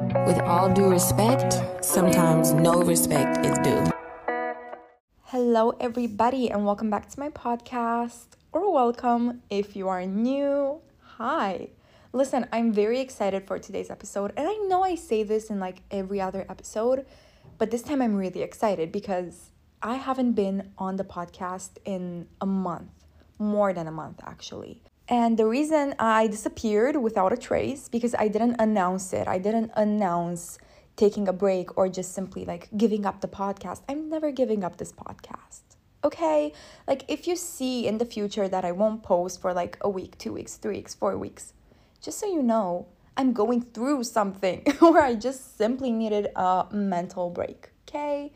With all due respect, sometimes no respect is due. Hello, everybody, and welcome back to my podcast, or welcome if you are new. Hi. Listen, I'm very excited for today's episode, and I know I say this in like every other episode, but this time I'm really excited because I haven't been on the podcast in a month, more than a month actually. And the reason I disappeared without a trace because I didn't announce it. I didn't announce taking a break or just simply like giving up the podcast. I'm never giving up this podcast. Okay? Like if you see in the future that I won't post for like a week, 2 weeks, 3 weeks, 4 weeks, just so you know, I'm going through something where I just simply needed a mental break. Okay?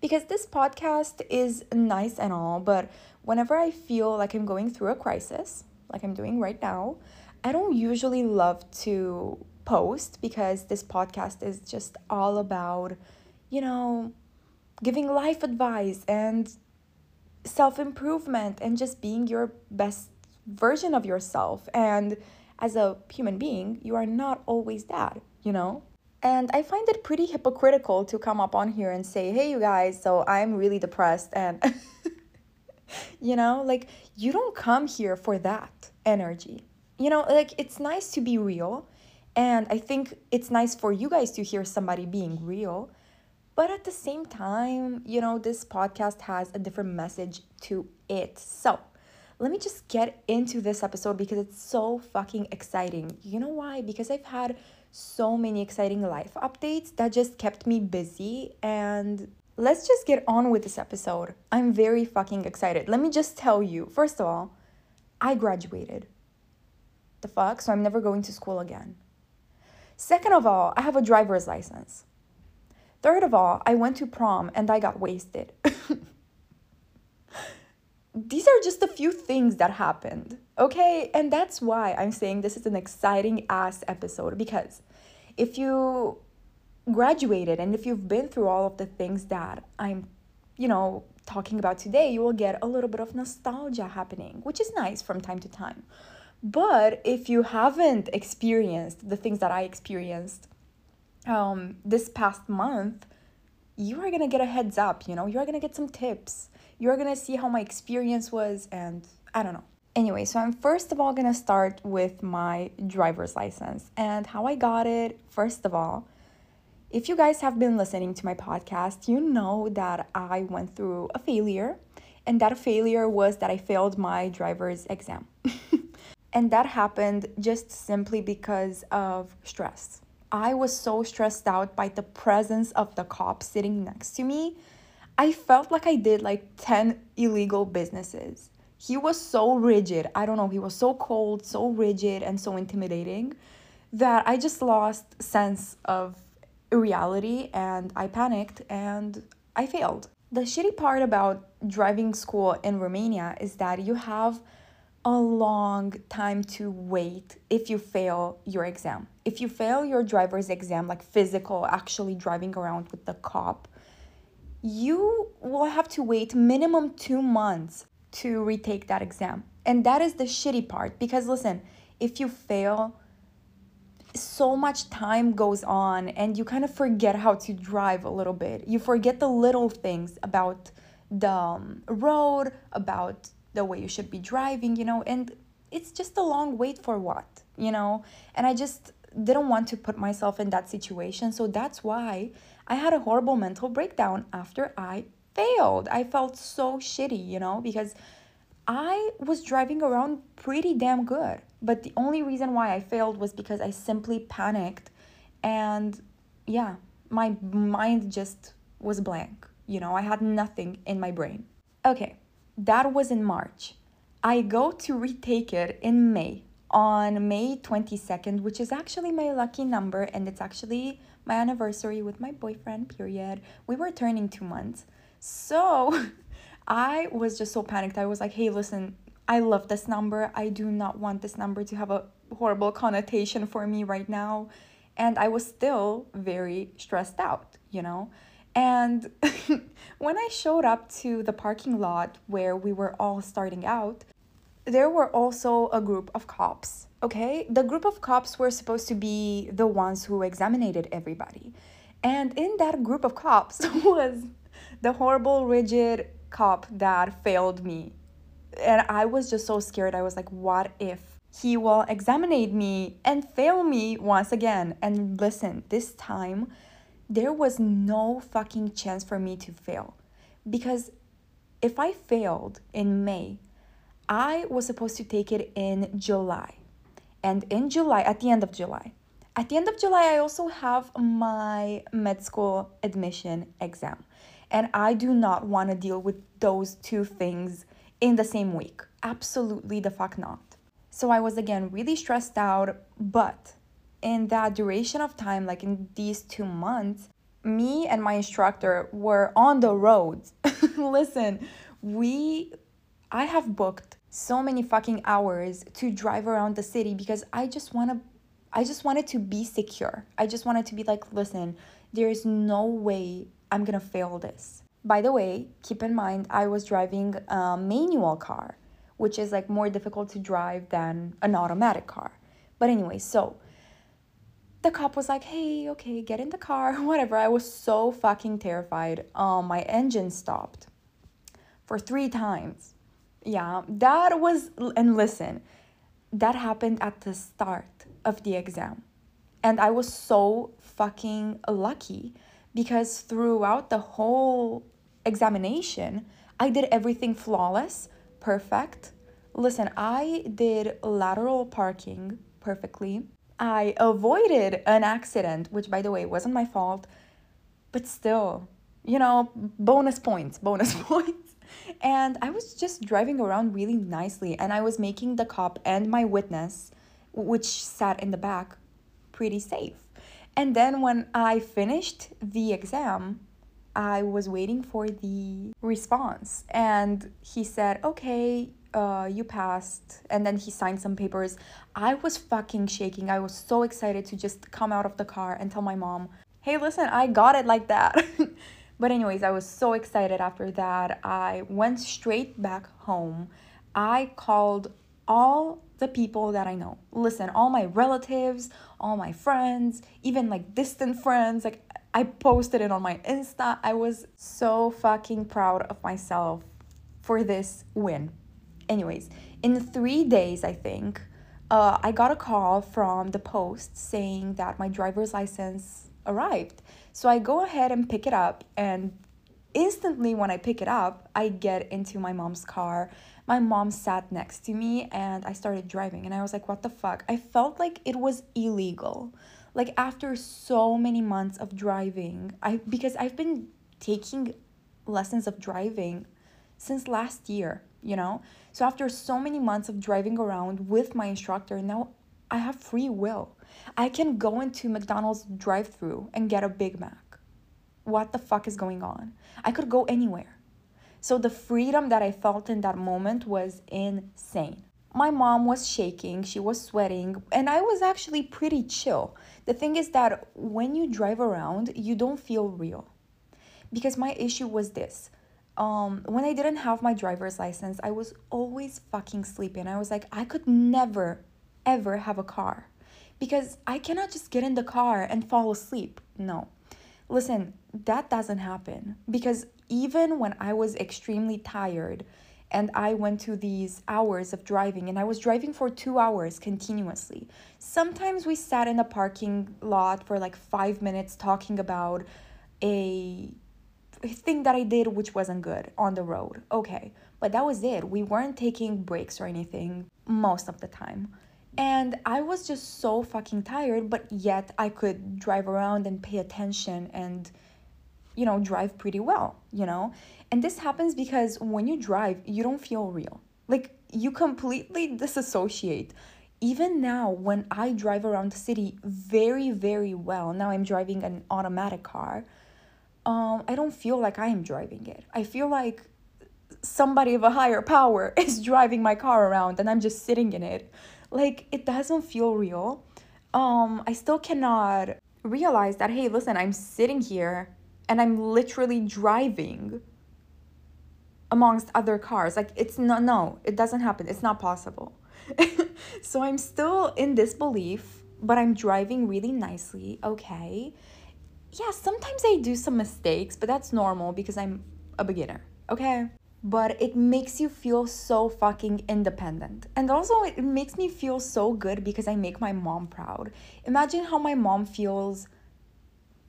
Because this podcast is nice and all, but whenever I feel like I'm going through a crisis, like I'm doing right now, I don't usually love to post because this podcast is just all about, you know, giving life advice and self improvement and just being your best version of yourself. And as a human being, you are not always that, you know? And I find it pretty hypocritical to come up on here and say, hey, you guys, so I'm really depressed and. you know, like you don't come here for that energy. You know, like it's nice to be real. And I think it's nice for you guys to hear somebody being real. But at the same time, you know, this podcast has a different message to it. So let me just get into this episode because it's so fucking exciting. You know why? Because I've had so many exciting life updates that just kept me busy and let's just get on with this episode. I'm very fucking excited. Let me just tell you first of all, I graduated. The fuck? So I'm never going to school again. Second of all, I have a driver's license. Third of all, I went to prom and I got wasted. These are just a few things that happened, okay? And that's why I'm saying this is an exciting ass episode because if you graduated and if you've been through all of the things that I'm, you know, talking about today, you will get a little bit of nostalgia happening, which is nice from time to time. But if you haven't experienced the things that I experienced um, this past month, you are gonna get a heads up, you know, you are gonna get some tips. You're gonna see how my experience was, and I don't know. Anyway, so I'm first of all gonna start with my driver's license and how I got it. First of all, if you guys have been listening to my podcast, you know that I went through a failure, and that failure was that I failed my driver's exam. and that happened just simply because of stress. I was so stressed out by the presence of the cop sitting next to me. I felt like I did like 10 illegal businesses. He was so rigid. I don't know, he was so cold, so rigid and so intimidating that I just lost sense of reality and I panicked and I failed. The shitty part about driving school in Romania is that you have a long time to wait if you fail your exam. If you fail your driver's exam, like physical, actually driving around with the cop, you will have to wait minimum two months to retake that exam. And that is the shitty part because listen, if you fail, so much time goes on and you kind of forget how to drive a little bit. You forget the little things about the um, road, about the way you should be driving, you know, and it's just a long wait for what, you know? And I just didn't want to put myself in that situation. So that's why I had a horrible mental breakdown after I failed. I felt so shitty, you know, because I was driving around pretty damn good. But the only reason why I failed was because I simply panicked and yeah, my mind just was blank. You know, I had nothing in my brain. Okay, that was in March. I go to retake it in May on May 22nd, which is actually my lucky number and it's actually my anniversary with my boyfriend, period. We were turning two months. So I was just so panicked. I was like, hey, listen, I love this number. I do not want this number to have a horrible connotation for me right now. And I was still very stressed out, you know? And when I showed up to the parking lot where we were all starting out, there were also a group of cops, okay? The group of cops were supposed to be the ones who examined everybody. And in that group of cops was the horrible, rigid cop that failed me. And I was just so scared. I was like, what if he will examine me and fail me once again? And listen, this time there was no fucking chance for me to fail. Because if I failed in May, I was supposed to take it in July. And in July, at the end of July, at the end of July, I also have my med school admission exam. And I do not want to deal with those two things in the same week. Absolutely the fuck not. So I was again really stressed out, but in that duration of time, like in these two months, me and my instructor were on the road. Listen, we, I have booked so many fucking hours to drive around the city because I just want to I just wanted to be secure. I just wanted to be like, listen, there is no way I'm gonna fail this. By the way, keep in mind, I was driving a manual car, which is like more difficult to drive than an automatic car. But anyway, so the cop was like, hey, okay, get in the car, whatever. I was so fucking terrified. Um, my engine stopped for three times. Yeah, that was, and listen, that happened at the start of the exam. And I was so fucking lucky because throughout the whole examination, I did everything flawless, perfect. Listen, I did lateral parking perfectly. I avoided an accident, which by the way wasn't my fault, but still, you know, bonus points, bonus points. And I was just driving around really nicely, and I was making the cop and my witness which sat in the back, pretty safe. And then when I finished the exam, I was waiting for the response. And he said, okay, uh, you passed. And then he signed some papers. I was fucking shaking. I was so excited to just come out of the car and tell my mom, hey, listen, I got it like that. but, anyways, I was so excited after that. I went straight back home. I called all the people that I know. Listen, all my relatives, all my friends, even like distant friends, like I posted it on my Insta. I was so fucking proud of myself for this win. Anyways, in three days, I think, uh, I got a call from the post saying that my driver's license arrived. So I go ahead and pick it up, and instantly when I pick it up, I get into my mom's car my mom sat next to me and I started driving and I was like, what the fuck? I felt like it was illegal. Like after so many months of driving, I because I've been taking lessons of driving since last year, you know? So after so many months of driving around with my instructor, now I have free will. I can go into McDonald's drive-through and get a Big Mac. What the fuck is going on? I could go anywhere. So the freedom that I felt in that moment was insane. My mom was shaking, she was sweating, and I was actually pretty chill. The thing is that when you drive around, you don't feel real. Because my issue was this. Um, when I didn't have my driver's license, I was always fucking sleeping. I was like, I could never, ever have a car because I cannot just get in the car and fall asleep. No. Listen, that doesn't happen because even when I was extremely tired and I went to these hours of driving and I was driving for two hours continuously. Sometimes we sat in a parking lot for like five minutes talking about a thing that I did which wasn't good on the road. Okay, but that was it. We weren't taking breaks or anything most of the time. And I was just so fucking tired, but yet I could drive around and pay attention and you know, drive pretty well, you know? And this happens because when you drive, you don't feel real. Like you completely disassociate. Even now, when I drive around the city very, very well, now I'm driving an automatic car, um, I don't feel like I am driving it. I feel like somebody of a higher power is driving my car around and I'm just sitting in it. Like it doesn't feel real. Um, I still cannot realize that, hey, listen, I'm sitting here and I'm literally driving. amongst other cars. Like it's no no, it doesn't happen. It's not possible. so I'm still in disbelief, but I'm driving really nicely. Okay. Yeah, sometimes I do some mistakes, but that's normal because I'm a beginner. Okay? But it makes you feel so fucking independent. And also, it makes me feel so good because I make my mom proud. Imagine how my mom feels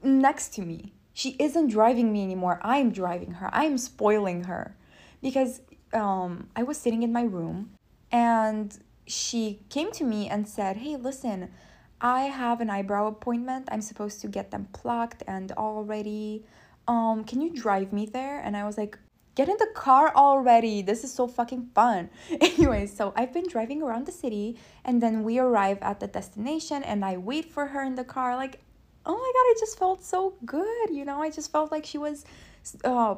next to me. She isn't driving me anymore. I'm driving her. I'm spoiling her. Because um, I was sitting in my room and she came to me and said, Hey, listen, I have an eyebrow appointment. I'm supposed to get them plucked and already. Um, can you drive me there? And I was like, Get in the car already. This is so fucking fun. anyway, so I've been driving around the city and then we arrive at the destination and I wait for her in the car. Like, oh my god, I just felt so good. You know, I just felt like she was uh,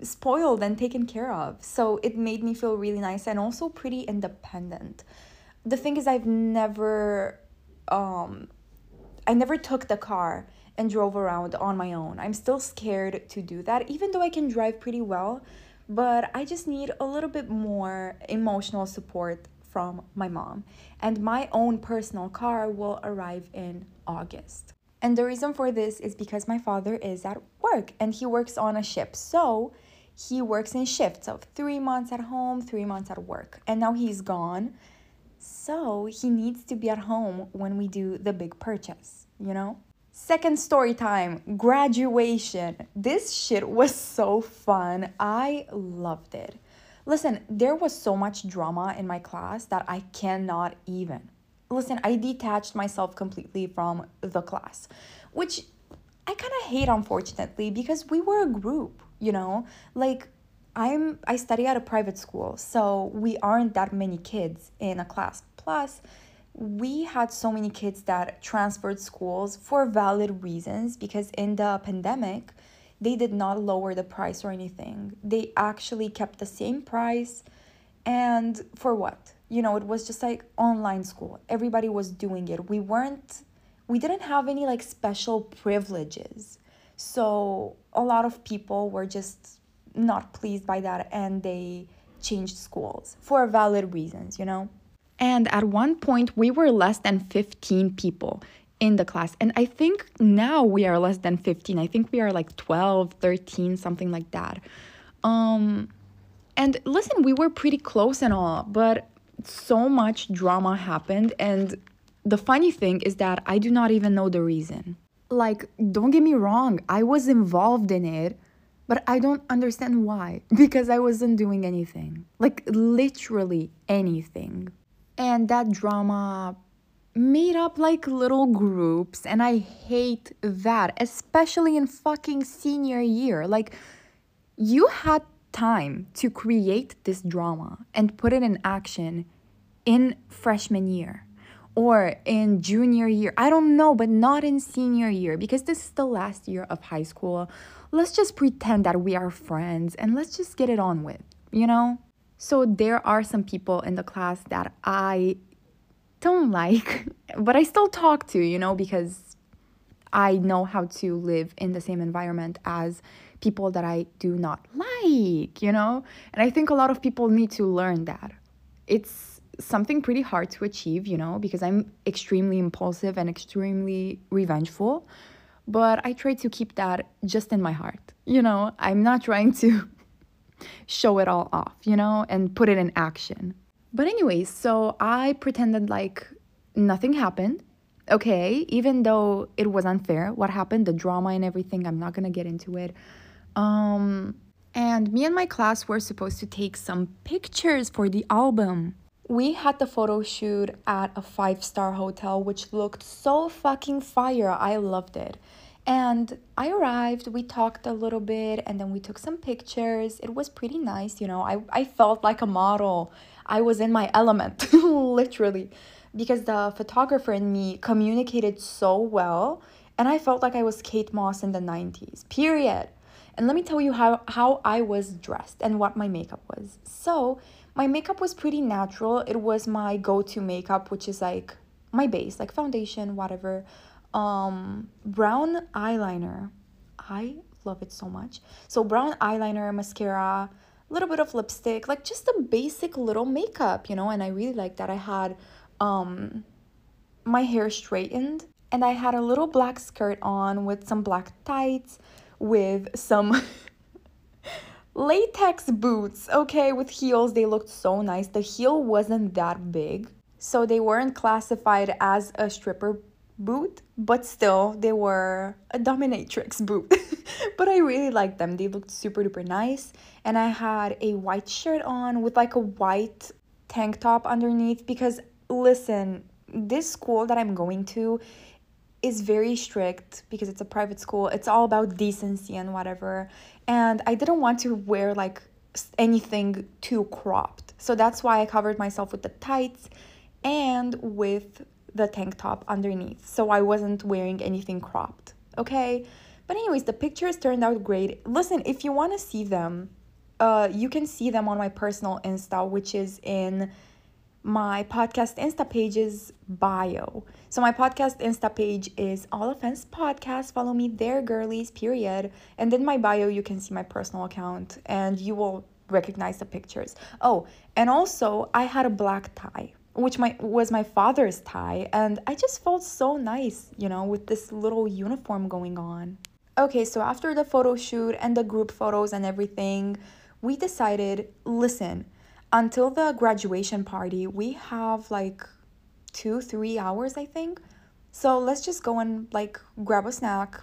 spoiled and taken care of. So it made me feel really nice and also pretty independent. The thing is, I've never, um, I never took the car and drove around on my own. I'm still scared to do that, even though I can drive pretty well. But I just need a little bit more emotional support from my mom. And my own personal car will arrive in August. And the reason for this is because my father is at work and he works on a ship. So he works in shifts of three months at home, three months at work. And now he's gone. So he needs to be at home when we do the big purchase, you know? Second story time graduation. This shit was so fun. I loved it. Listen, there was so much drama in my class that I cannot even. Listen, I detached myself completely from the class, which I kind of hate, unfortunately, because we were a group you know like i'm i study at a private school so we aren't that many kids in a class plus we had so many kids that transferred schools for valid reasons because in the pandemic they did not lower the price or anything. They actually kept the same price. And for what? You know it was just like online school. Everybody was doing it. We weren't we didn't have any like special privileges. So a lot of people were just not pleased by that and they changed schools for valid reasons, you know? And at one point, we were less than 15 people in the class. And I think now we are less than 15. I think we are like 12, 13, something like that. Um, and listen, we were pretty close and all, but so much drama happened. And the funny thing is that I do not even know the reason like don't get me wrong i was involved in it but i don't understand why because i wasn't doing anything like literally anything and that drama made up like little groups and i hate that especially in fucking senior year like you had time to create this drama and put it in action in freshman year or in junior year. I don't know, but not in senior year because this is the last year of high school. Let's just pretend that we are friends and let's just get it on with, you know? So there are some people in the class that I don't like, but I still talk to, you know, because I know how to live in the same environment as people that I do not like, you know? And I think a lot of people need to learn that. It's something pretty hard to achieve, you know, because I'm extremely impulsive and extremely revengeful. But I try to keep that just in my heart, you know. I'm not trying to show it all off, you know, and put it in action. But, anyways, so I pretended like nothing happened. Okay, even though it was unfair, what happened, the drama and everything, I'm not gonna get into it. Um, and me and my class were supposed to take some pictures for the album we had the photo shoot at a five star hotel, which looked so fucking fire. I loved it. And I arrived, we talked a little bit, and then we took some pictures. It was pretty nice, you know. I, I felt like a model. I was in my element, literally, because the photographer and me communicated so well. And I felt like I was Kate Moss in the 90s, period. And let me tell you how, how I was dressed and what my makeup was. So, my makeup was pretty natural. It was my go-to makeup, which is like my base, like foundation, whatever. Um, brown eyeliner. I love it so much. So brown eyeliner, mascara, a little bit of lipstick, like just a basic little makeup, you know, and I really like that. I had um my hair straightened and I had a little black skirt on with some black tights with some latex boots, okay, with heels. They looked so nice. The heel wasn't that big, so they weren't classified as a stripper boot, but still they were a dominatrix boot. but I really liked them. They looked super duper nice. And I had a white shirt on with like a white tank top underneath because listen, this school that I'm going to is very strict because it's a private school. It's all about decency and whatever. And I didn't want to wear like anything too cropped. So that's why I covered myself with the tights and with the tank top underneath. So I wasn't wearing anything cropped. Okay? But anyways, the pictures turned out great. Listen, if you want to see them, uh you can see them on my personal Insta, which is in my podcast Insta page's bio. So my podcast Insta page is All Offense Podcast. Follow me there, girlies, period. And in my bio, you can see my personal account and you will recognize the pictures. Oh, and also I had a black tie, which my was my father's tie, and I just felt so nice, you know, with this little uniform going on. Okay, so after the photo shoot and the group photos and everything, we decided, listen, until the graduation party, we have like two, three hours, I think. So let's just go and like grab a snack,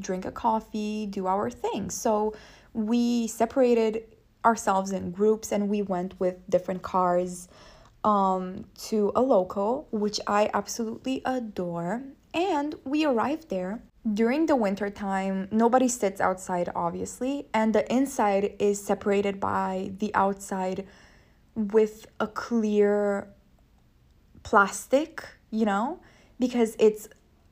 drink a coffee, do our thing. So we separated ourselves in groups and we went with different cars um, to a local, which I absolutely adore. And we arrived there. During the winter time, nobody sits outside, obviously, and the inside is separated by the outside with a clear plastic, you know, because it's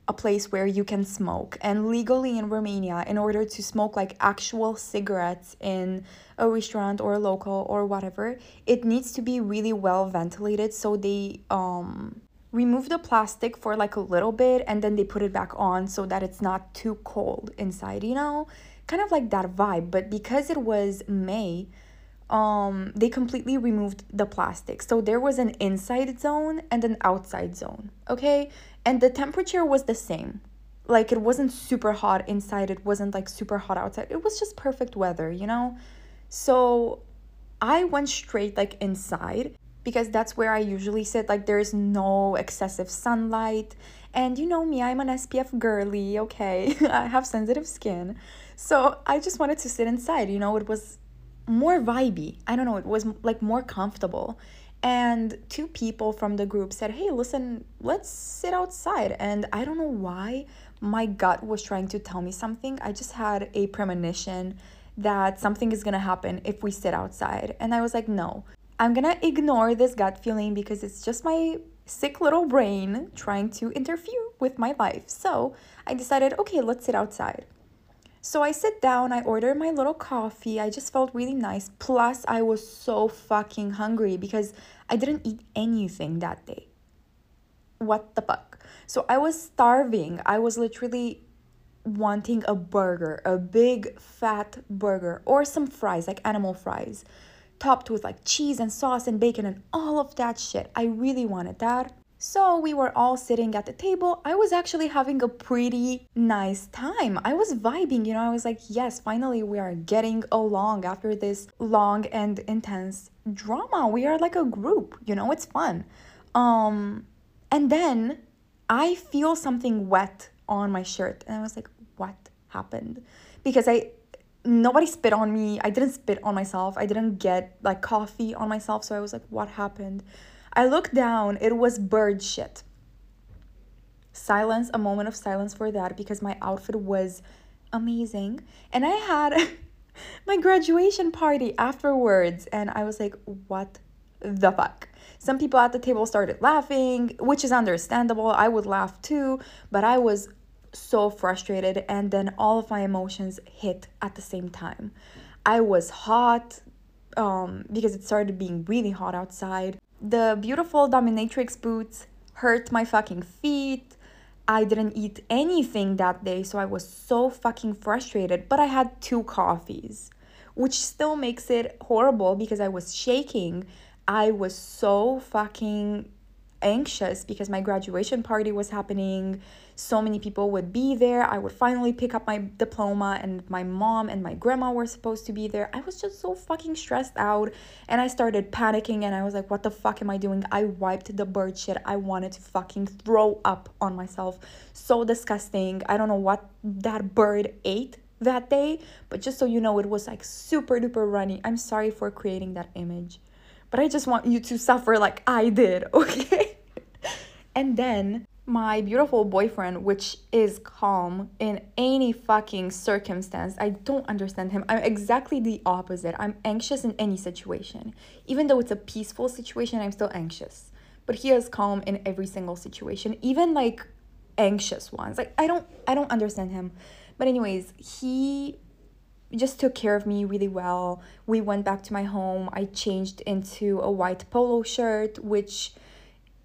a place where you can smoke. And legally in Romania, in order to smoke like actual cigarettes in a restaurant or a local or whatever, it needs to be really well ventilated. So they um remove the plastic for like a little bit and then they put it back on so that it's not too cold inside, you know? Kind of like that vibe. But because it was May, um they completely removed the plastic so there was an inside zone and an outside zone okay and the temperature was the same. Like it wasn't super hot inside. It wasn't like super hot outside. It was just perfect weather you know? So i went straight like inside because that's where i usually sit. Like there's no excessive sunlight. And you know me i'm an spf girly okay? I have sensitive skin. So i just wanted to sit inside you know? It was more vibey. I don't know, it was like more comfortable. And two people from the group said, Hey, listen, let's sit outside. And I don't know why my gut was trying to tell me something. I just had a premonition that something is gonna happen if we sit outside. And I was like, No, I'm gonna ignore this gut feeling because it's just my sick little brain trying to interfere with my life. So I decided, okay, let's sit outside. So I sit down, I order my little coffee. I just felt really nice. Plus, I was so fucking hungry because I didn't eat anything that day. What the fuck? So I was starving. I was literally wanting a burger, a big fat burger, or some fries, like animal fries, topped with like cheese and sauce and bacon and all of that shit. I really wanted that. So we were all sitting at the table. I was actually having a pretty nice time. I was vibing, you know, I was like, yes, finally we are getting along after this long and intense drama. We are like a group, you know, it's fun. Um and then I feel something wet on my shirt and I was like, what happened? Because I nobody spit on me. I didn't spit on myself. I didn't get like coffee on myself, so I was like, what happened? I looked down, it was bird shit. Silence, a moment of silence for that because my outfit was amazing. And I had my graduation party afterwards, and I was like, what the fuck? Some people at the table started laughing, which is understandable. I would laugh too, but I was so frustrated, and then all of my emotions hit at the same time. I was hot um, because it started being really hot outside. The beautiful dominatrix boots hurt my fucking feet. I didn't eat anything that day, so I was so fucking frustrated. But I had two coffees, which still makes it horrible because I was shaking. I was so fucking anxious because my graduation party was happening. So many people would be there. I would finally pick up my diploma, and my mom and my grandma were supposed to be there. I was just so fucking stressed out, and I started panicking. And I was like, "What the fuck am I doing?" I wiped the bird shit. I wanted to fucking throw up on myself. So disgusting. I don't know what that bird ate that day, but just so you know, it was like super duper runny. I'm sorry for creating that image, but I just want you to suffer like I did, okay? And then my beautiful boyfriend, which is calm in any fucking circumstance. I don't understand him. I'm exactly the opposite. I'm anxious in any situation. Even though it's a peaceful situation, I'm still anxious. But he is calm in every single situation, even like anxious ones. Like I don't I don't understand him. But anyways, he just took care of me really well. We went back to my home. I changed into a white polo shirt, which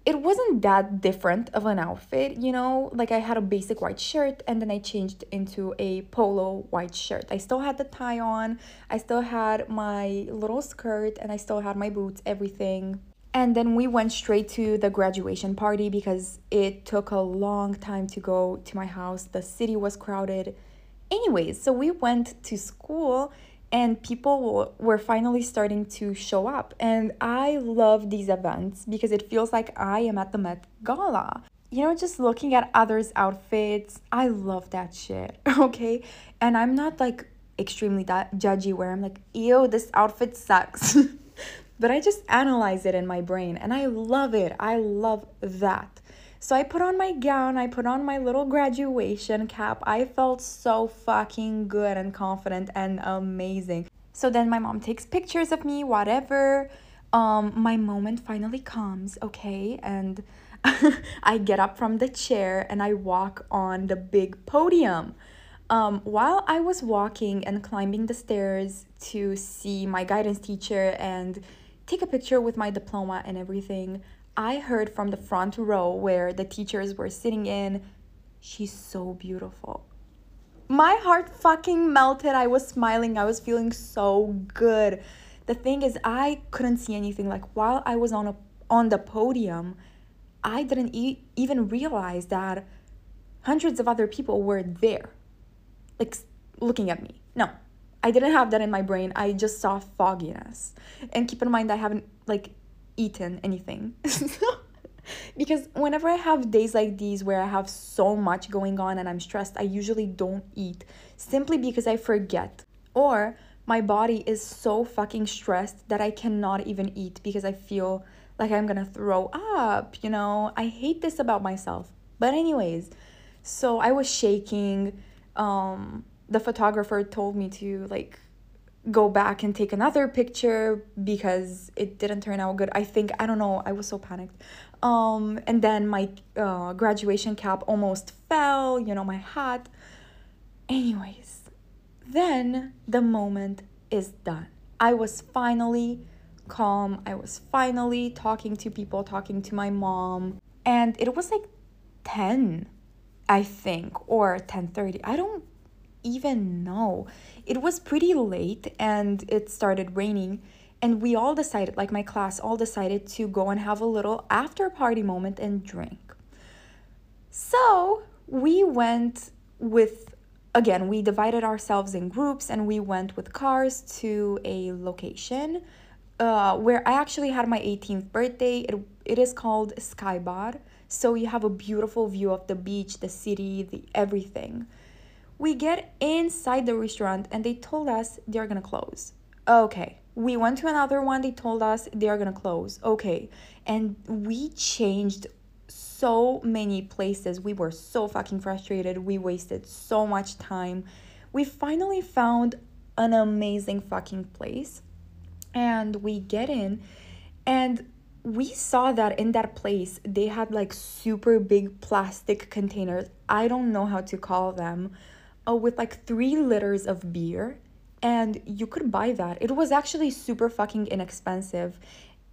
it wasn't that different of an outfit, you know? Like I had a basic white shirt and then I changed into a polo white shirt. I still had the tie on, I still had my little skirt, and I still had my boots, everything. And then we went straight to the graduation party because it took a long time to go to my house. The city was crowded. Anyways, so we went to school and people were finally starting to show up. And I love these events because it feels like I am at the Met Gala. You know, just looking at others' outfits, I love that shit, okay? And I'm not like extremely that judgy where I'm like, ew, this outfit sucks. but I just analyze it in my brain and I love it. I love that. So I put on my gown, I put on my little graduation cap. I felt so fucking good and confident and amazing. So then my mom takes pictures of me, whatever. Um, my moment finally comes, okay? And I get up from the chair and I walk on the big podium. Um, while I was walking and climbing the stairs to see my guidance teacher and take a picture with my diploma and everything, I heard from the front row where the teachers were sitting in, she's so beautiful. My heart fucking melted. I was smiling. I was feeling so good. The thing is, I couldn't see anything. Like while I was on a on the podium, I didn't e- even realize that hundreds of other people were there, like looking at me. No, I didn't have that in my brain. I just saw fogginess. And keep in mind, I haven't like eaten anything. because whenever I have days like these where I have so much going on and I'm stressed, I usually don't eat simply because I forget. Or my body is so fucking stressed that I cannot even eat because I feel like I'm gonna throw up, you know? I hate this about myself. But, anyways, so I was shaking. Um, the photographer told me to like go back and take another picture because it didn't turn out good. I think I don't know, I was so panicked. Um and then my uh, graduation cap almost fell, you know, my hat. Anyways, then the moment is done. I was finally calm. I was finally talking to people, talking to my mom, and it was like 10 I think or 10:30. I don't even know. It was pretty late and it started raining. And we all decided, like my class, all decided to go and have a little after party moment and drink. So we went with, again, we divided ourselves in groups and we went with cars to a location uh, where I actually had my 18th birthday. It, it is called Skybar. So you have a beautiful view of the beach, the city, the everything. We get inside the restaurant and they told us they're gonna close. Okay. We went to another one, they told us they're gonna close. Okay. And we changed so many places. We were so fucking frustrated. We wasted so much time. We finally found an amazing fucking place. And we get in and we saw that in that place they had like super big plastic containers. I don't know how to call them uh, with like three liters of beer and you could buy that. It was actually super fucking inexpensive.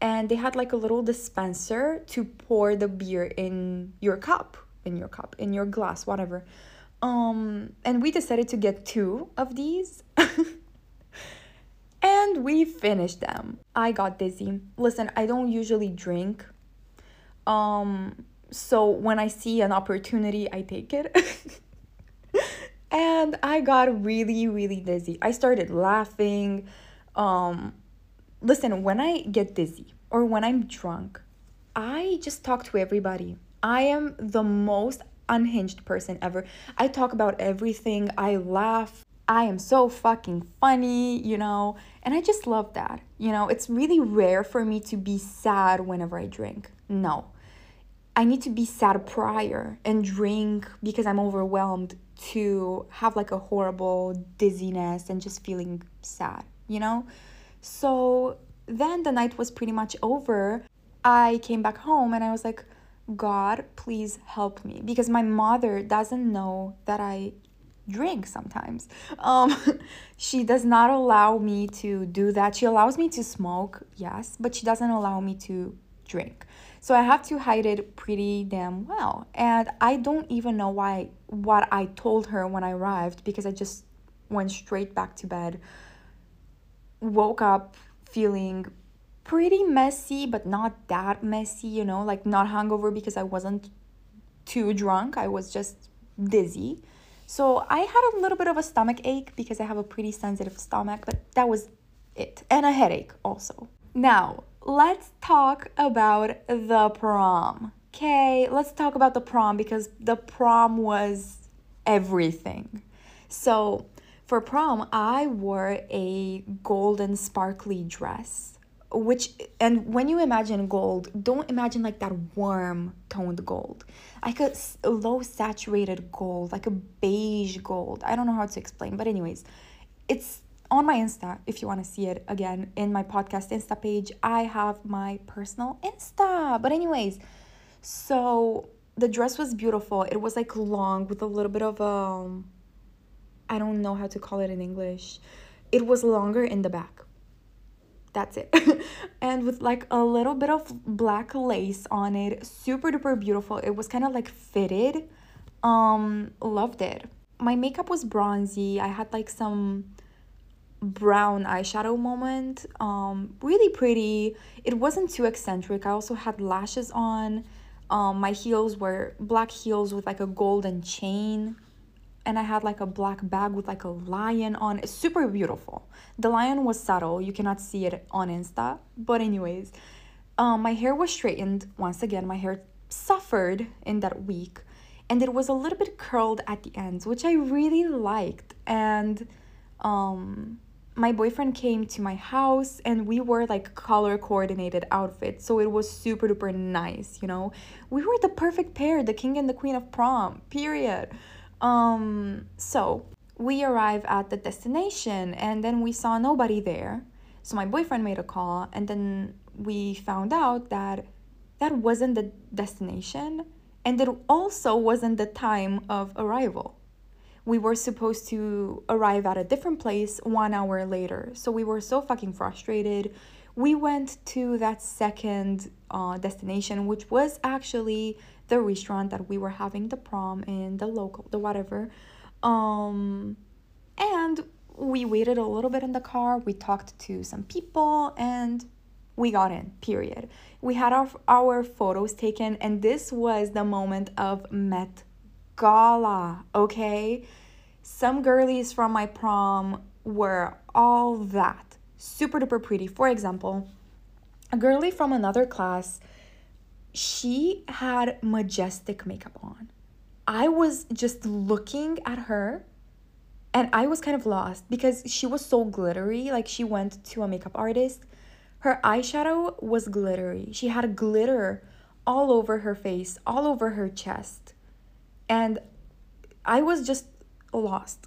And they had like a little dispenser to pour the beer in your cup, in your cup, in your glass, whatever. Um, and we decided to get two of these. and we finished them. I got dizzy. Listen, I don't usually drink. Um so when I see an opportunity, I take it. and I got really really dizzy. I started laughing. Um listen, when I get dizzy or when I'm drunk, I just talk to everybody. I am the most unhinged person ever. I talk about everything. I laugh. I am so fucking funny, you know, and I just love that. You know, it's really rare for me to be sad whenever I drink. No. I need to be sad prior and drink because I'm overwhelmed to have like a horrible dizziness and just feeling sad, you know? So then the night was pretty much over. I came back home and I was like, God, please help me because my mother doesn't know that I drink sometimes. Um, she does not allow me to do that. She allows me to smoke, yes, but she doesn't allow me to drink. So I have to hide it pretty damn well. And I don't even know why what I told her when I arrived because I just went straight back to bed. Woke up feeling pretty messy, but not that messy, you know, like not hungover because I wasn't too drunk. I was just dizzy. So I had a little bit of a stomach ache because I have a pretty sensitive stomach, but that was it. And a headache also. Now, let's talk about the prom. Okay, let's talk about the prom because the prom was everything. So, for prom, I wore a golden sparkly dress which and when you imagine gold don't imagine like that warm toned gold. Like a low saturated gold like a beige gold. I don't know how to explain but anyways it's on my insta if you want to see it again in my podcast insta page. I have my personal insta. But anyways so the dress was beautiful. It was like long with a little bit of um i don't know how to call it in english. It was longer in the back. That's it. And with like a little bit of black lace on it. Super duper beautiful. It was kind of like fitted. Um loved it. My makeup was bronzy. I had like some brown eyeshadow moment. Um really pretty. It wasn't too eccentric. I also had lashes on um my heels were black heels with like a golden chain and I had like a black bag with like a lion on it. Super beautiful. The lion was subtle. You cannot see it on Insta. But anyways, um, my hair was straightened. Once again, my hair suffered in that week. And it was a little bit curled at the ends, which I really liked. And um, my boyfriend came to my house and we wore like color coordinated outfits. So it was super duper nice, you know? We were the perfect pair, the king and the queen of prom, period. Um, so we arrive at the destination and then we saw nobody there. So my boyfriend made a call and then we found out that that wasn't the destination and it also wasn't the time of arrival. We were supposed to arrive at a different place one hour later. So we were so fucking frustrated. We went to that second uh, destination, which was actually the restaurant that we were having the prom in, the local, the whatever. Um, and we waited a little bit in the car. We talked to some people and we got in, period. We had our, our photos taken, and this was the moment of Met Gala, okay? Some girlies from my prom were all that super duper pretty. For example, a girlie from another class she had majestic makeup on. I was just looking at her and I was kind of lost because she was so glittery. Like she went to a makeup artist. Her eyeshadow was glittery. She had glitter all over her face, all over her chest. And I was just lost.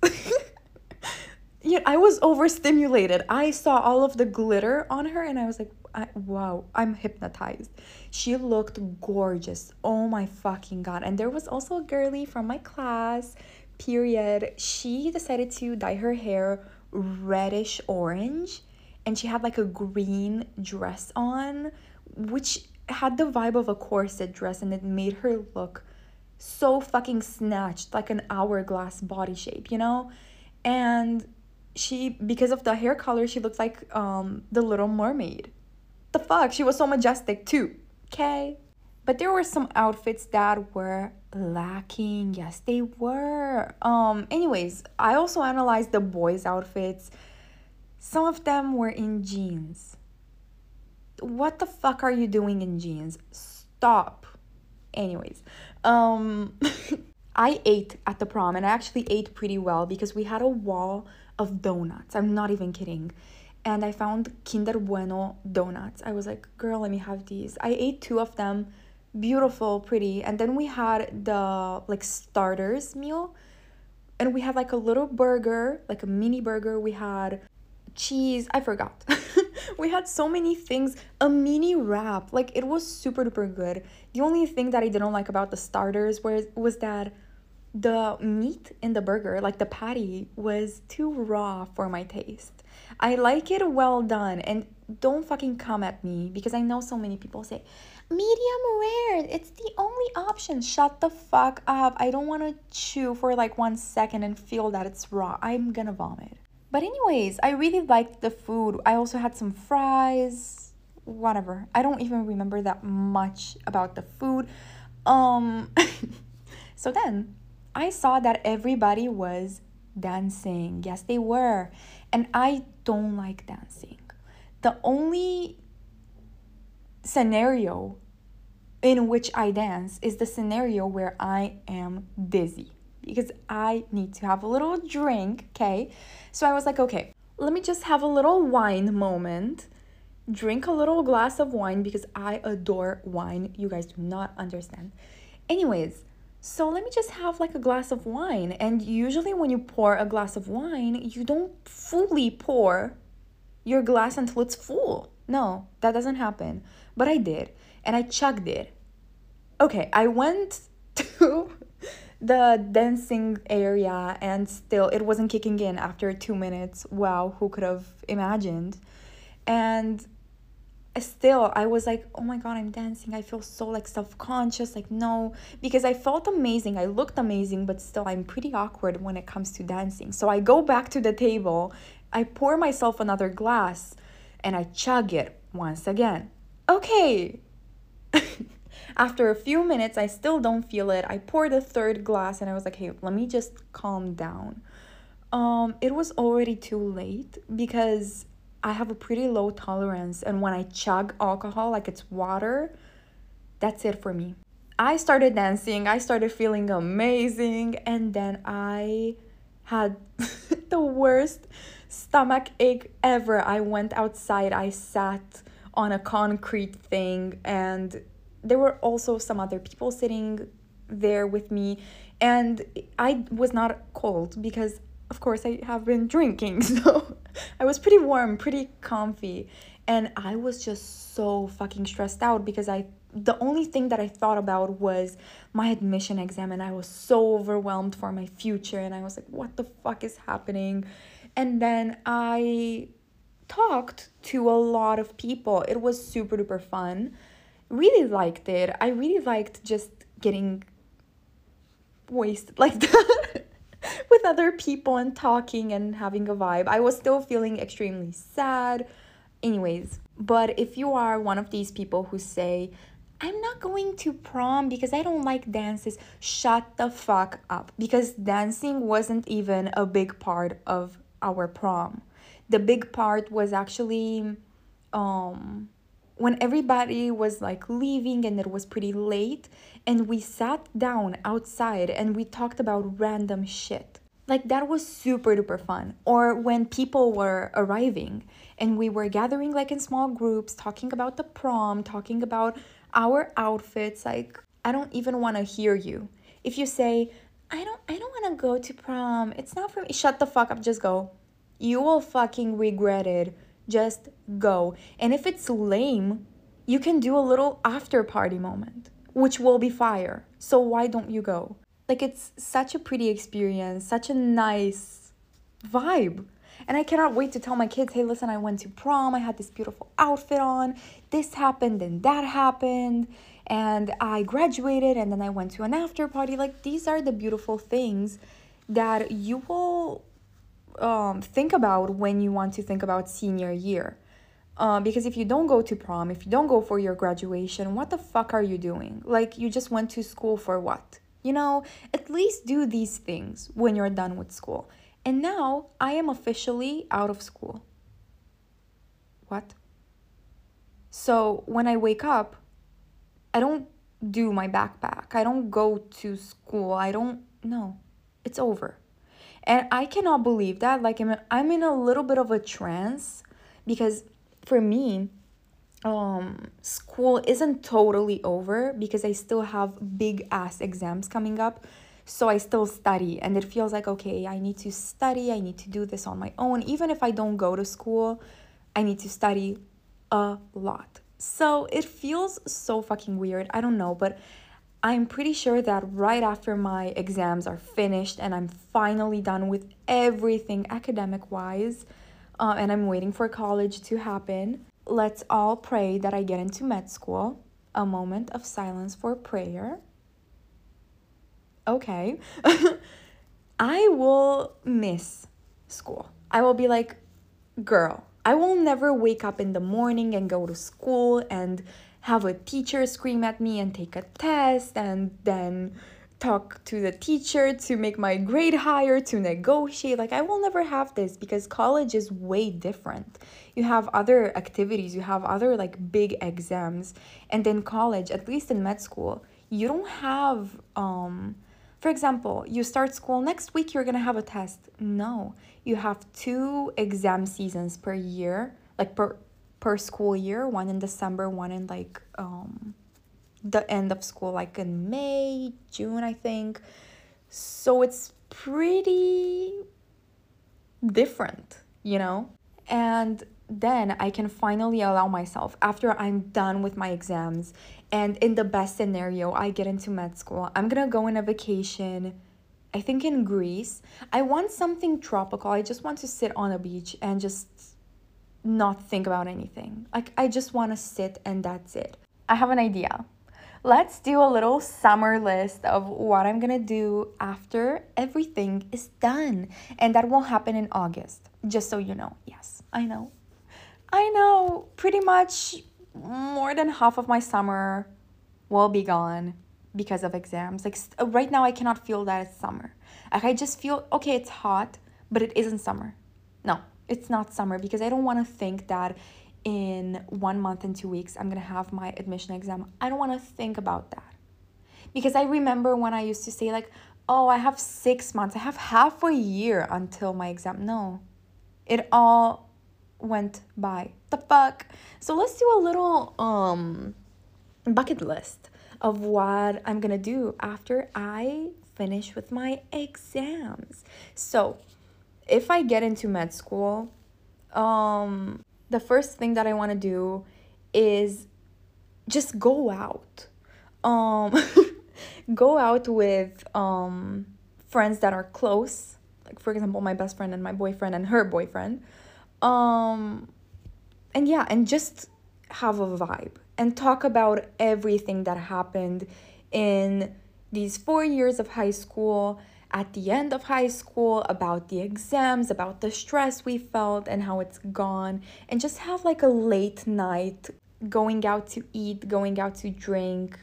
yeah, I was overstimulated. I saw all of the glitter on her and I was like, I, wow, I'm hypnotized. She looked gorgeous. Oh my fucking god. And there was also a girly from my class, period. She decided to dye her hair reddish orange and she had like a green dress on, which had the vibe of a corset dress and it made her look so fucking snatched, like an hourglass body shape, you know? And she because of the hair color she looks like um the little mermaid. The fuck? She was so majestic too okay? But there were some outfits that were lacking. Yes they were. Um anyways i also analyzed the boys outfits. Some of them were in jeans. What the fuck are you doing in jeans? Stop. Anyways um i ate at the prom and i actually ate pretty well because we had a wall of donuts i'm not even kidding and i found kinder bueno donuts i was like girl let me have these i ate two of them beautiful, pretty. And then we had the like starters meal. And we had like a little burger, like a mini burger. We had cheese, I forgot. we had so many things, a mini wrap. Like it was super duper good. The only thing that I didn't like about the starters was was that the meat in the burger, like the patty, was too raw for my taste. I like it well done and don't fucking come at me because I know so many people say, medium rare. It's the only option. Shut the fuck up. I don't want to chew for like one second and feel that it's raw. I'm gonna vomit. But, anyways, I really liked the food. I also had some fries, whatever. I don't even remember that much about the food. Um, so then I saw that everybody was dancing. Yes, they were. And I don't like dancing. The only scenario in which I dance is the scenario where I am dizzy because I need to have a little drink, okay? So I was like, okay, let me just have a little wine moment, drink a little glass of wine because I adore wine. You guys do not understand. Anyways, so let me just have like a glass of wine. And usually, when you pour a glass of wine, you don't fully pour your glass until it's full. No, that doesn't happen. But I did, and I chugged it. Okay, I went to the dancing area, and still it wasn't kicking in after two minutes. Wow, who could have imagined? And still i was like oh my god i'm dancing. I feel so like self-conscious like no because i felt amazing. I looked amazing but still i'm pretty awkward when it comes to dancing. So i go back to the table i pour myself another glass and i chug it once again. Okay after a few minutes i still don't feel it i pour the third glass and i was like hey let me just calm down um it was already too late because I have a pretty low tolerance, and when I chug alcohol like it's water, that's it for me. I started dancing, I started feeling amazing, and then I had the worst stomach ache ever. I went outside, I sat on a concrete thing, and there were also some other people sitting there with me, and I was not cold because of course I have been drinking so I was pretty warm pretty comfy and I was just so fucking stressed out because I the only thing that I thought about was my admission exam and I was so overwhelmed for my future and I was like what the fuck is happening? And then I talked to a lot of people. It was super duper fun really liked it I really liked just getting wasted like that with other people and talking and having a vibe. I was still feeling extremely sad. Anyways, but if you are one of these people who say, I'm not going to prom because I don't like dances, shut the fuck up. Because dancing wasn't even a big part of our prom. The big part was actually um when everybody was like leaving and it was pretty late and we sat down outside and we talked about random shit. Like that was super duper fun. Or when people were arriving and we were gathering like in small groups, talking about the prom, talking about our outfits, like I don't even want to hear you. If you say, I don't I don't want to go to prom. It's not for me. Shut the fuck up, just go. You will fucking regret it. Just go. And if it's lame, you can do a little after party moment which will be fire. So why don't you go? Like it's such a pretty experience, such a nice vibe. And I cannot wait to tell my kids, hey, listen, I went to prom, I had this beautiful outfit on, this happened and that happened, and I graduated and then I went to an after party. Like these are the beautiful things that you will um, think about when you want to think about senior year. Uh, because if you don't go to prom, if you don't go for your graduation, what the fuck are you doing? Like, you just went to school for what? You know, at least do these things when you're done with school. And now I am officially out of school. What? So when I wake up, I don't do my backpack. I don't go to school. I don't, no, it's over. And I cannot believe that. Like, I'm, I'm in a little bit of a trance because for me, um, school isn't totally over because I still have big ass exams coming up. So I still study, and it feels like, okay, I need to study, I need to do this on my own. Even if I don't go to school, I need to study a lot. So it feels so fucking weird. I don't know, but I'm pretty sure that right after my exams are finished and I'm finally done with everything academic wise, uh, and I'm waiting for college to happen, let's all pray that I get into med school. A moment of silence for prayer. Okay. I will miss school. I will be like, girl, I will never wake up in the morning and go to school and have a teacher scream at me and take a test and then talk to the teacher to make my grade higher to negotiate. Like i will never have this because college is way different. You have other activities you have other like big exams. And then college at least in med school you don't have um for example you start school next week you're gonna have a test. No. You have two exam seasons per year like per per school year one in december one in like um the end of school like in May, June, I think. So it's pretty different, you know? And then I can finally allow myself after I'm done with my exams and in the best scenario I get into med school. I'm to go on a vacation I think in Greece. I want something tropical. I just want to sit on a beach and just not think about anything. Like I just want to sit and that's it. I have an idea let's do a little summer list of what I'm gonna do after everything is done. And that won't happen in August, just so you know. Yes, I know. I know pretty much more than half of my summer will be gone because of exams. Like right now, I cannot feel that it's summer. Like I just feel okay, it's hot, but it isn't summer. No, it's not summer because I don't want to think that in one month and two weeks, I'm gonna have my admission exam. I don't wanna think about that. Because I remember when I used to say, like, oh, I have six months, I have half a year until my exam. No, it all went by. The fuck? So let's do a little um bucket list of what I'm gonna do after I finish with my exams. So if I get into med school, um the first thing that I want to do is just go out. Um go out with um friends that are close, like for example, my best friend and my boyfriend and her boyfriend. Um and yeah, and just have a vibe and talk about everything that happened in these 4 years of high school at the end of high school about the exams, about the stress we felt and how it's gone, and just have like a late night going out to eat, going out to drink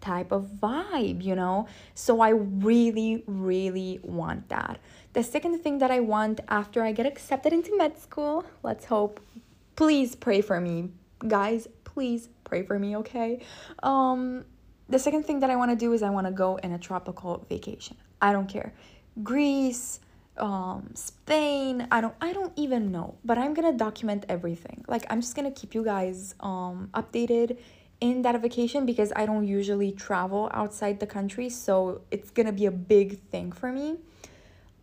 type of vibe, you know? So I really, really want that. The second thing that I want after I get accepted into med school, let's hope, please pray for me. Guys, please pray for me, okay? Um the second thing that I want to do is I want to go in a tropical vacation. I don't care. Greece, um, Spain, I don't I don't even know, but I'm to document everything. Like I'm just to keep you guys um updated in that vacation because I don't usually travel outside the country, so it's to be a big thing for me.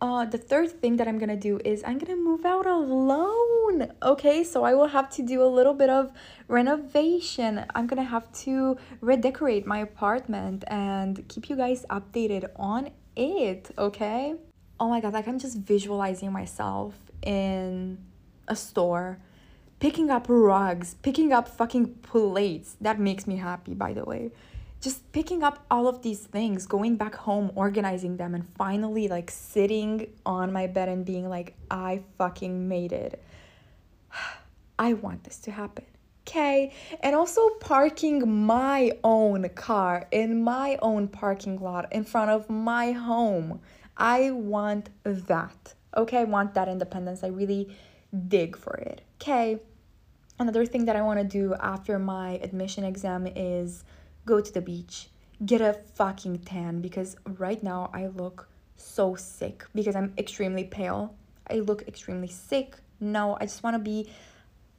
Uh, the third thing that I'm gonna do is I'm gonna move out alone. Okay, so I will have to do a little bit of renovation. I'm gonna have to redecorate my apartment and keep you guys updated on it, okay? Oh my god, like I'm just visualizing myself in a store picking up rugs, picking up fucking plates. That makes me happy, by the way. just picking up all of these things, going back home, organizing them, and finally like sitting on my bed and being like, I fucking made it. I want this to happen. Okay. And also parking my own car in my own parking lot in front of my home. I want that. Okay. I want that independence. I really dig for it. Okay. Another thing that I want to do after my admission exam is go to the beach, get a fucking tan because right now I look so sick because I'm extremely pale. I look extremely sick. No, I just want to be,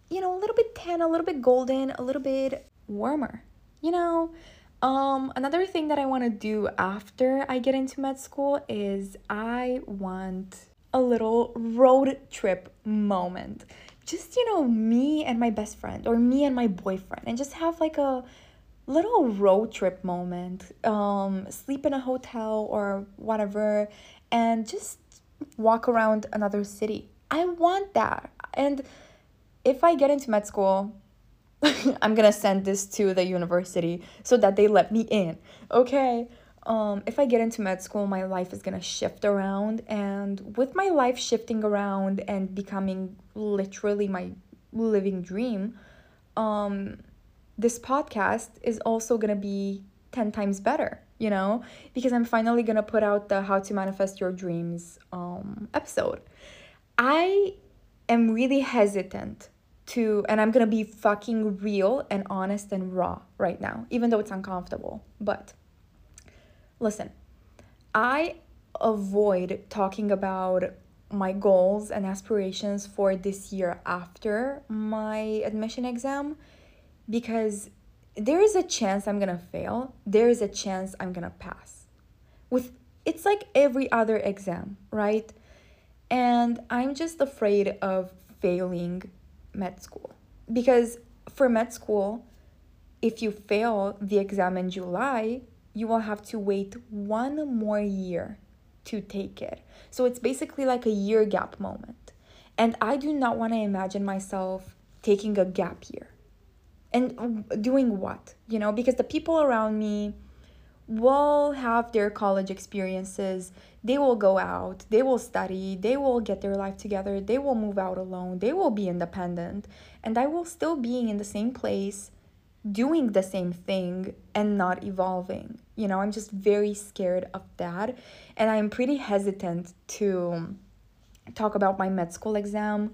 you know, a little bit tan, a little bit golden, a little bit warmer. You know, um, another thing that I want to do after I get into med school is I want a little road trip moment. Just, you know, me and my best friend or me and my boyfriend and just have like a little road trip moment. Um, sleep in a hotel or whatever and just walk around another city. I want that. And if I get into med school, I'm gonna send this to the university so that they let me in. Okay. Um, if I get into med school, my life is gonna shift around, and with my life shifting around and becoming literally my living dream, um, this podcast is also to be 10 times better, you know, because I'm finally to put out the How to Manifest Your Dreams um, episode. I am really hesitant to, and I'm to be fucking real and honest and raw right now, even though it's uncomfortable. But listen, I avoid talking about my goals and aspirations for this year after my admission exam because there is a chance I'm gonna fail, there is a chance I'm gonna pass. With it's like every other exam, right? And I'm just afraid of failing med school. Because for med school, if you fail the exam in July, you will have to wait one more year to take it. So it's basically like a year gap moment. And I do not want to imagine myself taking a gap year and doing what you know because the people around me will have their college experiences. They will go out. They will study. They will get their life together. They will move out alone. They will be independent. And i will still be in the same place doing the same thing and not evolving. You know i'm just very scared of that. And i'm pretty hesitant to talk about my med school exam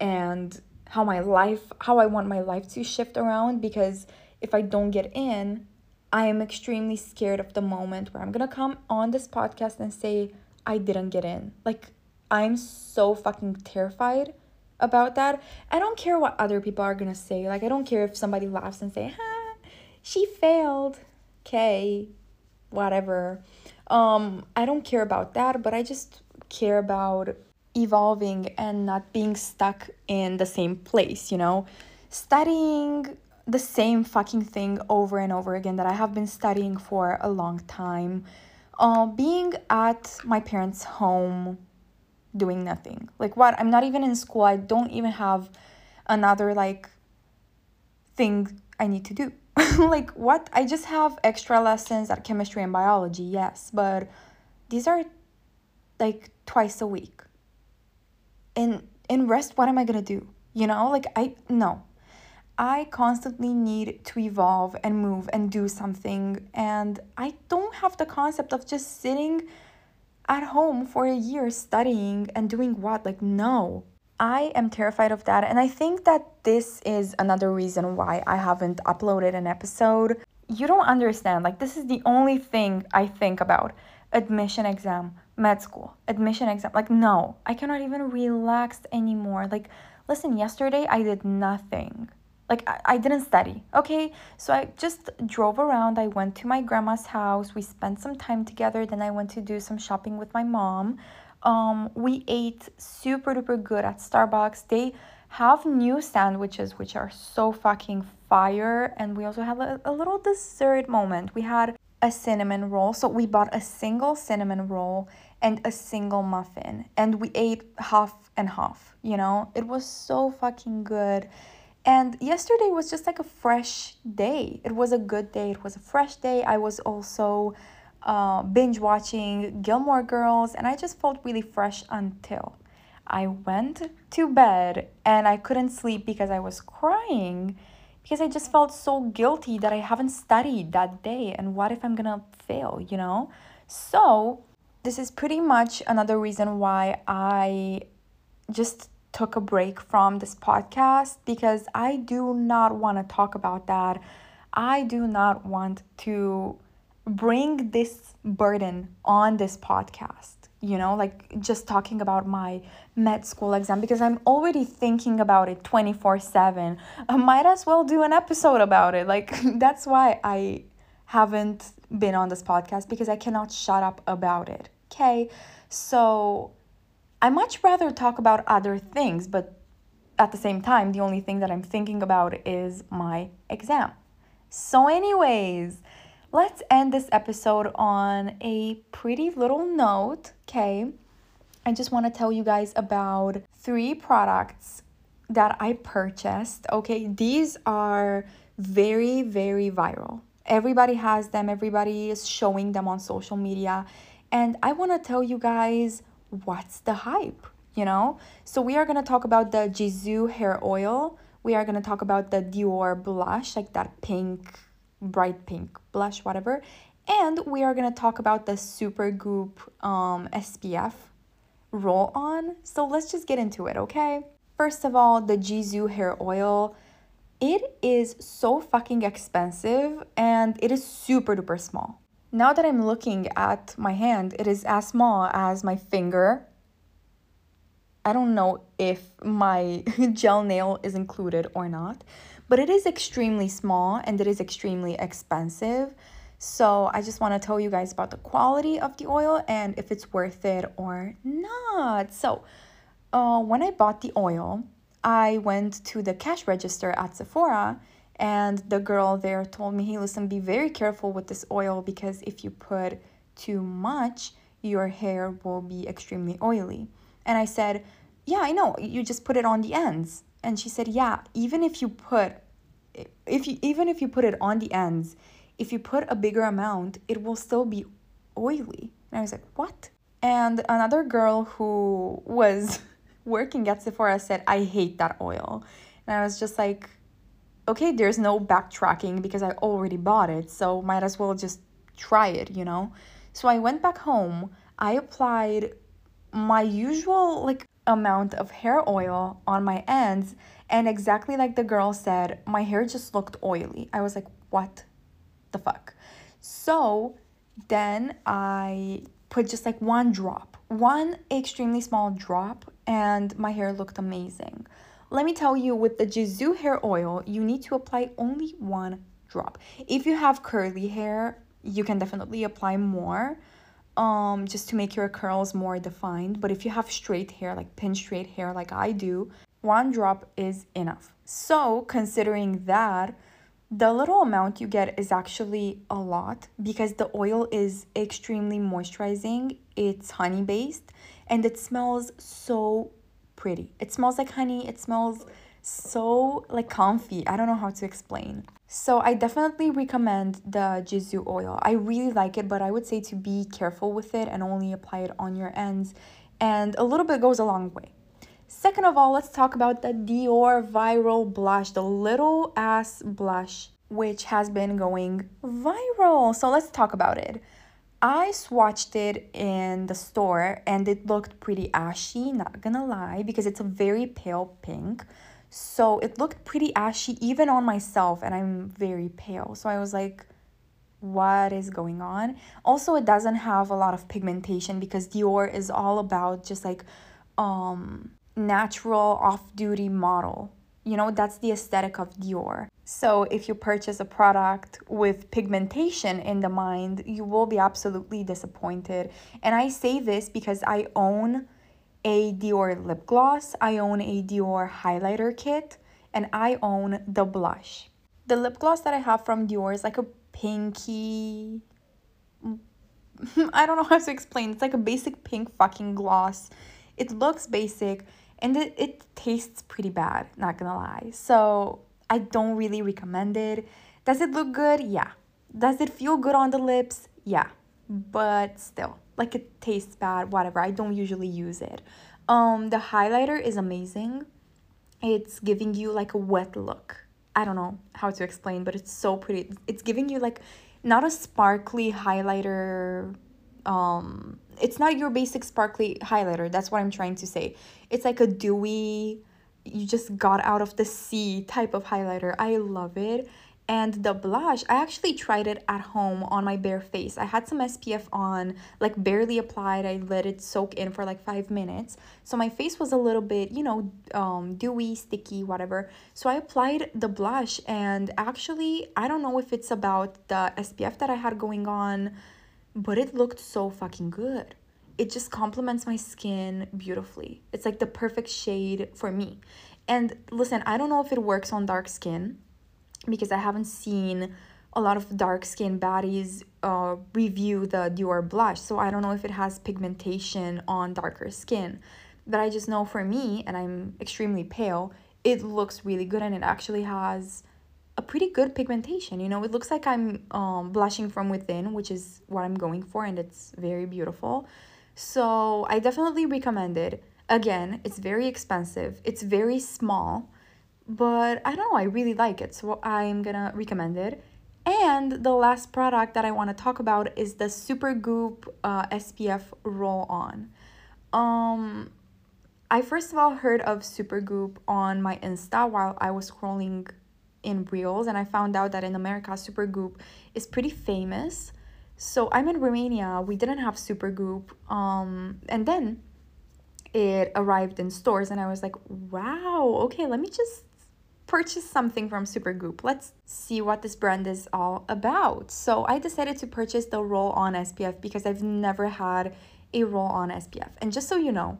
and how my life how I want my life to shift around because if I don't get in, I am extremely scared of the moment where I'm to come on this podcast and say I didn't get in. Like I'm so fucking terrified about that. I don't care what other people are to say. Like I don't care if somebody laughs and say, "Ha, she failed." Okay, whatever. Um I don't care about that, but I just care about evolving and not being stuck in the same place, you know? Studying the same fucking thing over and over again that I have been studying for a long time. Uh, being at my parents' home doing nothing. Like, what? I'm not even in school. I don't even have another, like, thing I need to do. like, what? I just have extra lessons at chemistry and biology, yes, but these are like twice a week and in rest what am i to do you know like i no i constantly need to evolve and move and do something and i don't have the concept of just sitting at home for a year studying and doing what like no I am terrified of that. And I think that this is another reason why I haven't uploaded an episode. You don't understand. Like, this is the only thing I think about admission exam, med school, admission exam. Like, no, I cannot even relax anymore. Like, listen, yesterday I did nothing. Like, I, I didn't study, okay? So I just drove around. I went to my grandma's house. We spent some time together. Then I went to do some shopping with my mom. Um, we ate super duper good at Starbucks. They have new sandwiches which are so fucking fire. And we also had a, a little dessert moment. We had a cinnamon roll. So we bought a single cinnamon roll and a single muffin and we ate half and half, you know? It was so fucking good. And yesterday was just like a fresh day. It was a good day. It was a fresh day. I was also uh, binge watching Gilmore Girls, and I just felt really fresh until I went to bed and I couldn't sleep because I was crying because I just felt so guilty that I haven't studied that day. And what if I'm gonna fail, you know? So, this is pretty much another reason why I just took a break from this podcast because I do not want to talk about that. I do not want to bring this burden on this podcast you know like just talking about my med school exam because i'm already thinking about it 24 7 i might as well do an episode about it. Like that's why i haven't been on this podcast because i cannot shut up about it okay? So i much rather talk about other things but at the same time the only thing that i'm thinking about is my exam so anyways let's end this episode on a pretty little note, okay? I just want to tell you guys about three products that I purchased, okay? These are very, very viral. Everybody has them, everybody is showing them on social media. And I want to tell you guys what's the hype, you know? So, we are going to talk about the Gisou hair oil. We are going to talk about the Dior blush, like that pink bright pink blush, whatever. And we are gonna talk about the Supergoop um, SPF roll on. So let's just get into it, okay? First of all, the Gisou hair oil. It is so fucking expensive and it is super duper small. Now that I'm looking at my hand, it is as small as my finger. I don't know if my gel nail is included or not, but it is extremely small and it is extremely expensive. So I just want to tell you guys about the quality of the oil and if it's worth it or not. So uh, when I bought the oil, I went to the cash register at Sephora and the girl there told me, hey, listen, be very careful with this oil because if you put too much, your hair will be extremely oily. And I said, yeah, I know, you just put it on the ends. And she said yeah even if you put if you even if you put it on the ends if you put a bigger amount it will still be oily. And i was like what? And another girl who was working at sephora said i hate that oil. And i was just like okay there's no backtracking because i already bought it so might as well just try it you know? So i went back home. I applied my usual like amount of hair oil on my ends and exactly like the girl said my hair just looked oily. I was like what the fuck? So then i put just like one drop one extremely small drop and my hair looked amazing let me tell you with the Gisou hair oil you need to apply only one drop if you have curly hair you can definitely apply more um, just to make your curls more defined. But if you have straight hair, like pin straight hair, like I do, one drop is enough. So, considering that, the little amount you get is actually a lot because the oil is extremely moisturizing. It's honey based and it smells so pretty. It smells like honey, it smells so like comfy. I don't know how to explain. So I definitely recommend the Gisou oil. I really like it, but I would say to be careful with it and only apply it on your ends. And a little bit goes a long way. Second of all, let's talk about the Dior Viral Blush, the little ass blush, which has been going viral. So let's talk about it. I swatched it in the store and it looked pretty ashy, not gonna lie, because it's a very pale pink. So it looked pretty ashy even on myself, and I'm very pale. So I was like, what is going on? Also, it doesn't have a lot of pigmentation because Dior is all about just like um natural off-duty model. You know, that's the aesthetic of Dior. So if you purchase a product with pigmentation in the mind, you will be absolutely disappointed. And I say this because I own a Dior lip gloss, I own a Dior highlighter kit, and I own the blush. The lip gloss that I have from Dior is like a pinky. I don't know how to explain. It's like a basic pink fucking gloss. It looks basic and it, it tastes pretty bad, not gonna lie. So I don't really recommend it. Does it look good? Yeah. Does it feel good on the lips? Yeah. But still, like it tastes bad, whatever. I don't usually use it. Um, the highlighter is amazing. It's giving you like a wet look. I don't know how to explain, but it's so pretty. It's giving you like not a sparkly highlighter um it's not your basic sparkly highlighter that's what i'm trying to say it's like a dewy you just got out of the sea type of highlighter. I love it. And the blush i actually tried it at home on my bare face. I had some spf on like barely applied. I let it soak in for like five minutes. So my face was a little bit you know um, dewy sticky whatever. So i applied the blush and actually i don't know if it's about the spf that i had going on but it looked so fucking good it just complements my skin beautifully it's like the perfect shade for me and listen i don't know if it works on dark skin because I haven't seen a lot of dark skin baddies uh, review the Dior blush, so I don't know if it has pigmentation on darker skin. But I just know for me, and I'm extremely pale, it looks really good and it actually has a pretty good pigmentation. You know, it looks like I'm um, blushing from within, which is what I'm going for, and it's very beautiful. So I definitely recommend it. Again, it's very expensive, it's very small but I don't know, I really like it, so I'm gonna recommend it. And the last product that I want to talk about is the Supergoop uh, SPF Roll On. Um, I first of all heard of Supergoop on my Insta while I was scrolling in Reels, and I found out that in America, Supergoop is pretty famous. So I'm in Romania, we didn't have Supergoop, um, and then it arrived in stores, and I was like, wow, okay, let me just purchase something from Supergoop. Let's see what this brand is all about. So I decided to purchase the roll on SPF because I've never had a roll on SPF. And just so you know,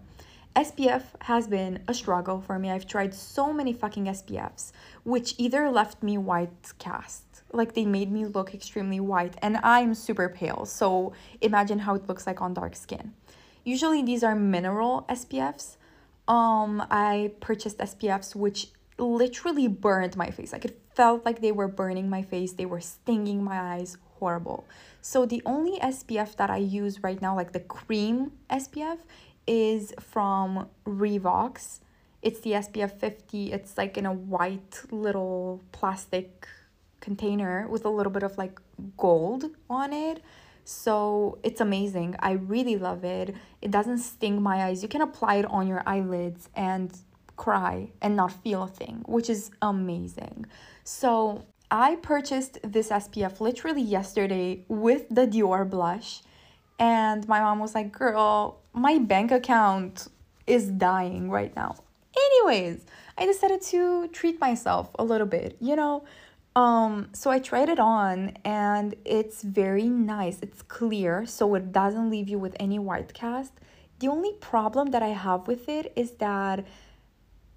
SPF has been a struggle for me. I've tried so many fucking SPFs, which either left me white cast, like they made me look extremely white, and I'm super pale. So imagine how it looks like on dark skin. Usually these are mineral SPFs. Um, I purchased SPFs which literally burned my face. Like it felt like they were burning my face, they were stinging my eyes, horrible. So the only SPF that I use right now, like the cream SPF, is from Revox. It's the SPF 50. It's like in a white little plastic container with a little bit of like gold on it. So it's amazing. I really love it. It doesn't sting my eyes. You can apply it on your eyelids and cry and not feel a thing, which is amazing. So I purchased this SPF literally yesterday with the Dior blush. And my mom was like, girl, my bank account is dying right now. Anyways, I decided to treat myself a little bit, you know? Um, so I tried it on and it's very nice. It's clear, so it doesn't leave you with any white cast. The only problem that I have with it is that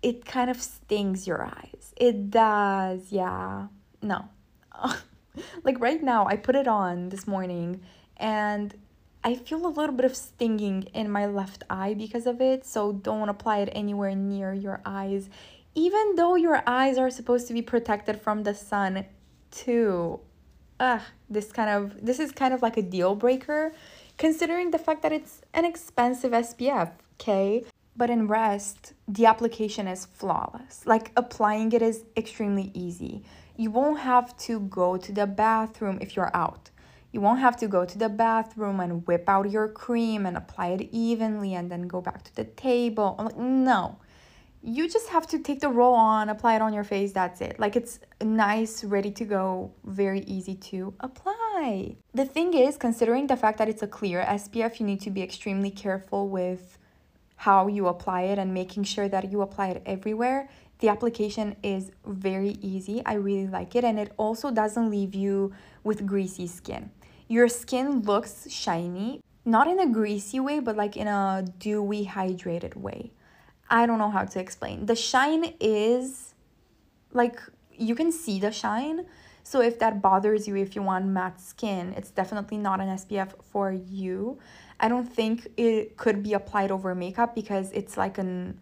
it kind of stings your eyes. It does, yeah. No. like right now, I put it on this morning and I feel a little bit of stinging in my left eye because of it, so don't apply it anywhere near your eyes. Even though your eyes are supposed to be protected from the sun, too. Ugh, this kind of this is kind of like a deal breaker considering the fact that it's an expensive SPF, okay? But in rest, the application is flawless. Like applying it is extremely easy. You won't have to go to the bathroom if you're out. You won't have to go to the bathroom and whip out your cream and apply it evenly and then go back to the table. No. You just have to take the roll on, apply it on your face, that's it. Like it's nice, ready to go, very easy to apply. The thing is, considering the fact that it's a clear SPF, you need to be extremely careful with how you apply it and making sure that you apply it everywhere. The application is very easy. I really like it and it also doesn't leave you with greasy skin. Your skin looks shiny, not in a greasy way, but like in a dewy, hydrated way. I don't know how to explain. The shine is like you can see the shine. So if that bothers you, if you want matte skin, it's definitely not an SPF for you. I don't think it could be applied over makeup because it's like an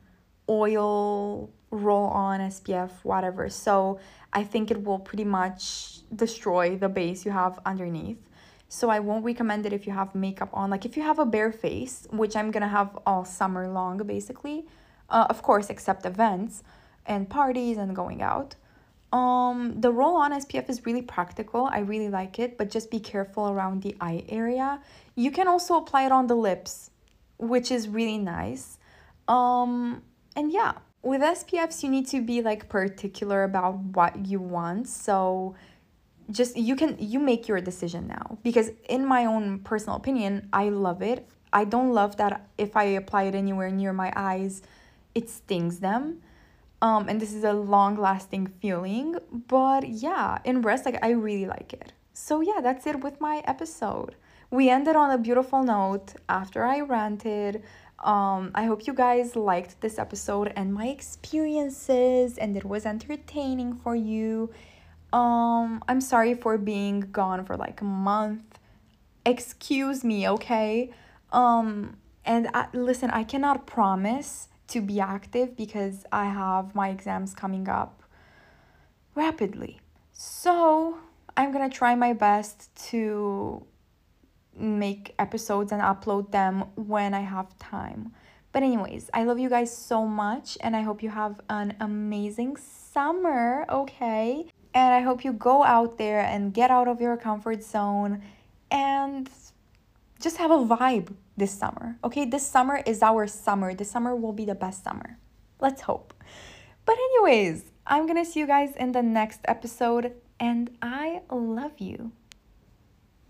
oil roll on SPF, whatever. So I think it will pretty much destroy the base you have underneath. So I won't recommend it if you have makeup on. Like if you have a bare face, which I'm gonna have all summer long basically, uh, of course, except events and parties and going out. Um, the roll on SPF is really practical. I really like it, but just be careful around the eye area. You can also apply it on the lips, which is really nice. Um, and yeah, with SPFs, you need to be like particular about what you want. So just you can you make your decision now because in my own personal opinion, I love it. I don't love that if I apply it anywhere near my eyes, it stings them um, and this is a long lasting feeling. But yeah, in rest, like I really like it. So yeah, that's it with my episode. We ended on a beautiful note after I ranted. Um, I hope you guys liked this episode and my experiences and it was entertaining for you. Um, I'm sorry for being gone for like a month. Excuse me, okay? Um, and I, listen, I cannot promise to be active because I have my exams coming up rapidly. So I'm gonna try my best to make episodes and upload them when I have time. But, anyways, I love you guys so much and I hope you have an amazing summer, okay? And I hope you go out there and get out of your comfort zone and just have a vibe this summer. Okay, this summer is our summer. This summer will be the best summer. Let's hope. But, anyways, I'm gonna see you guys in the next episode, and I love you.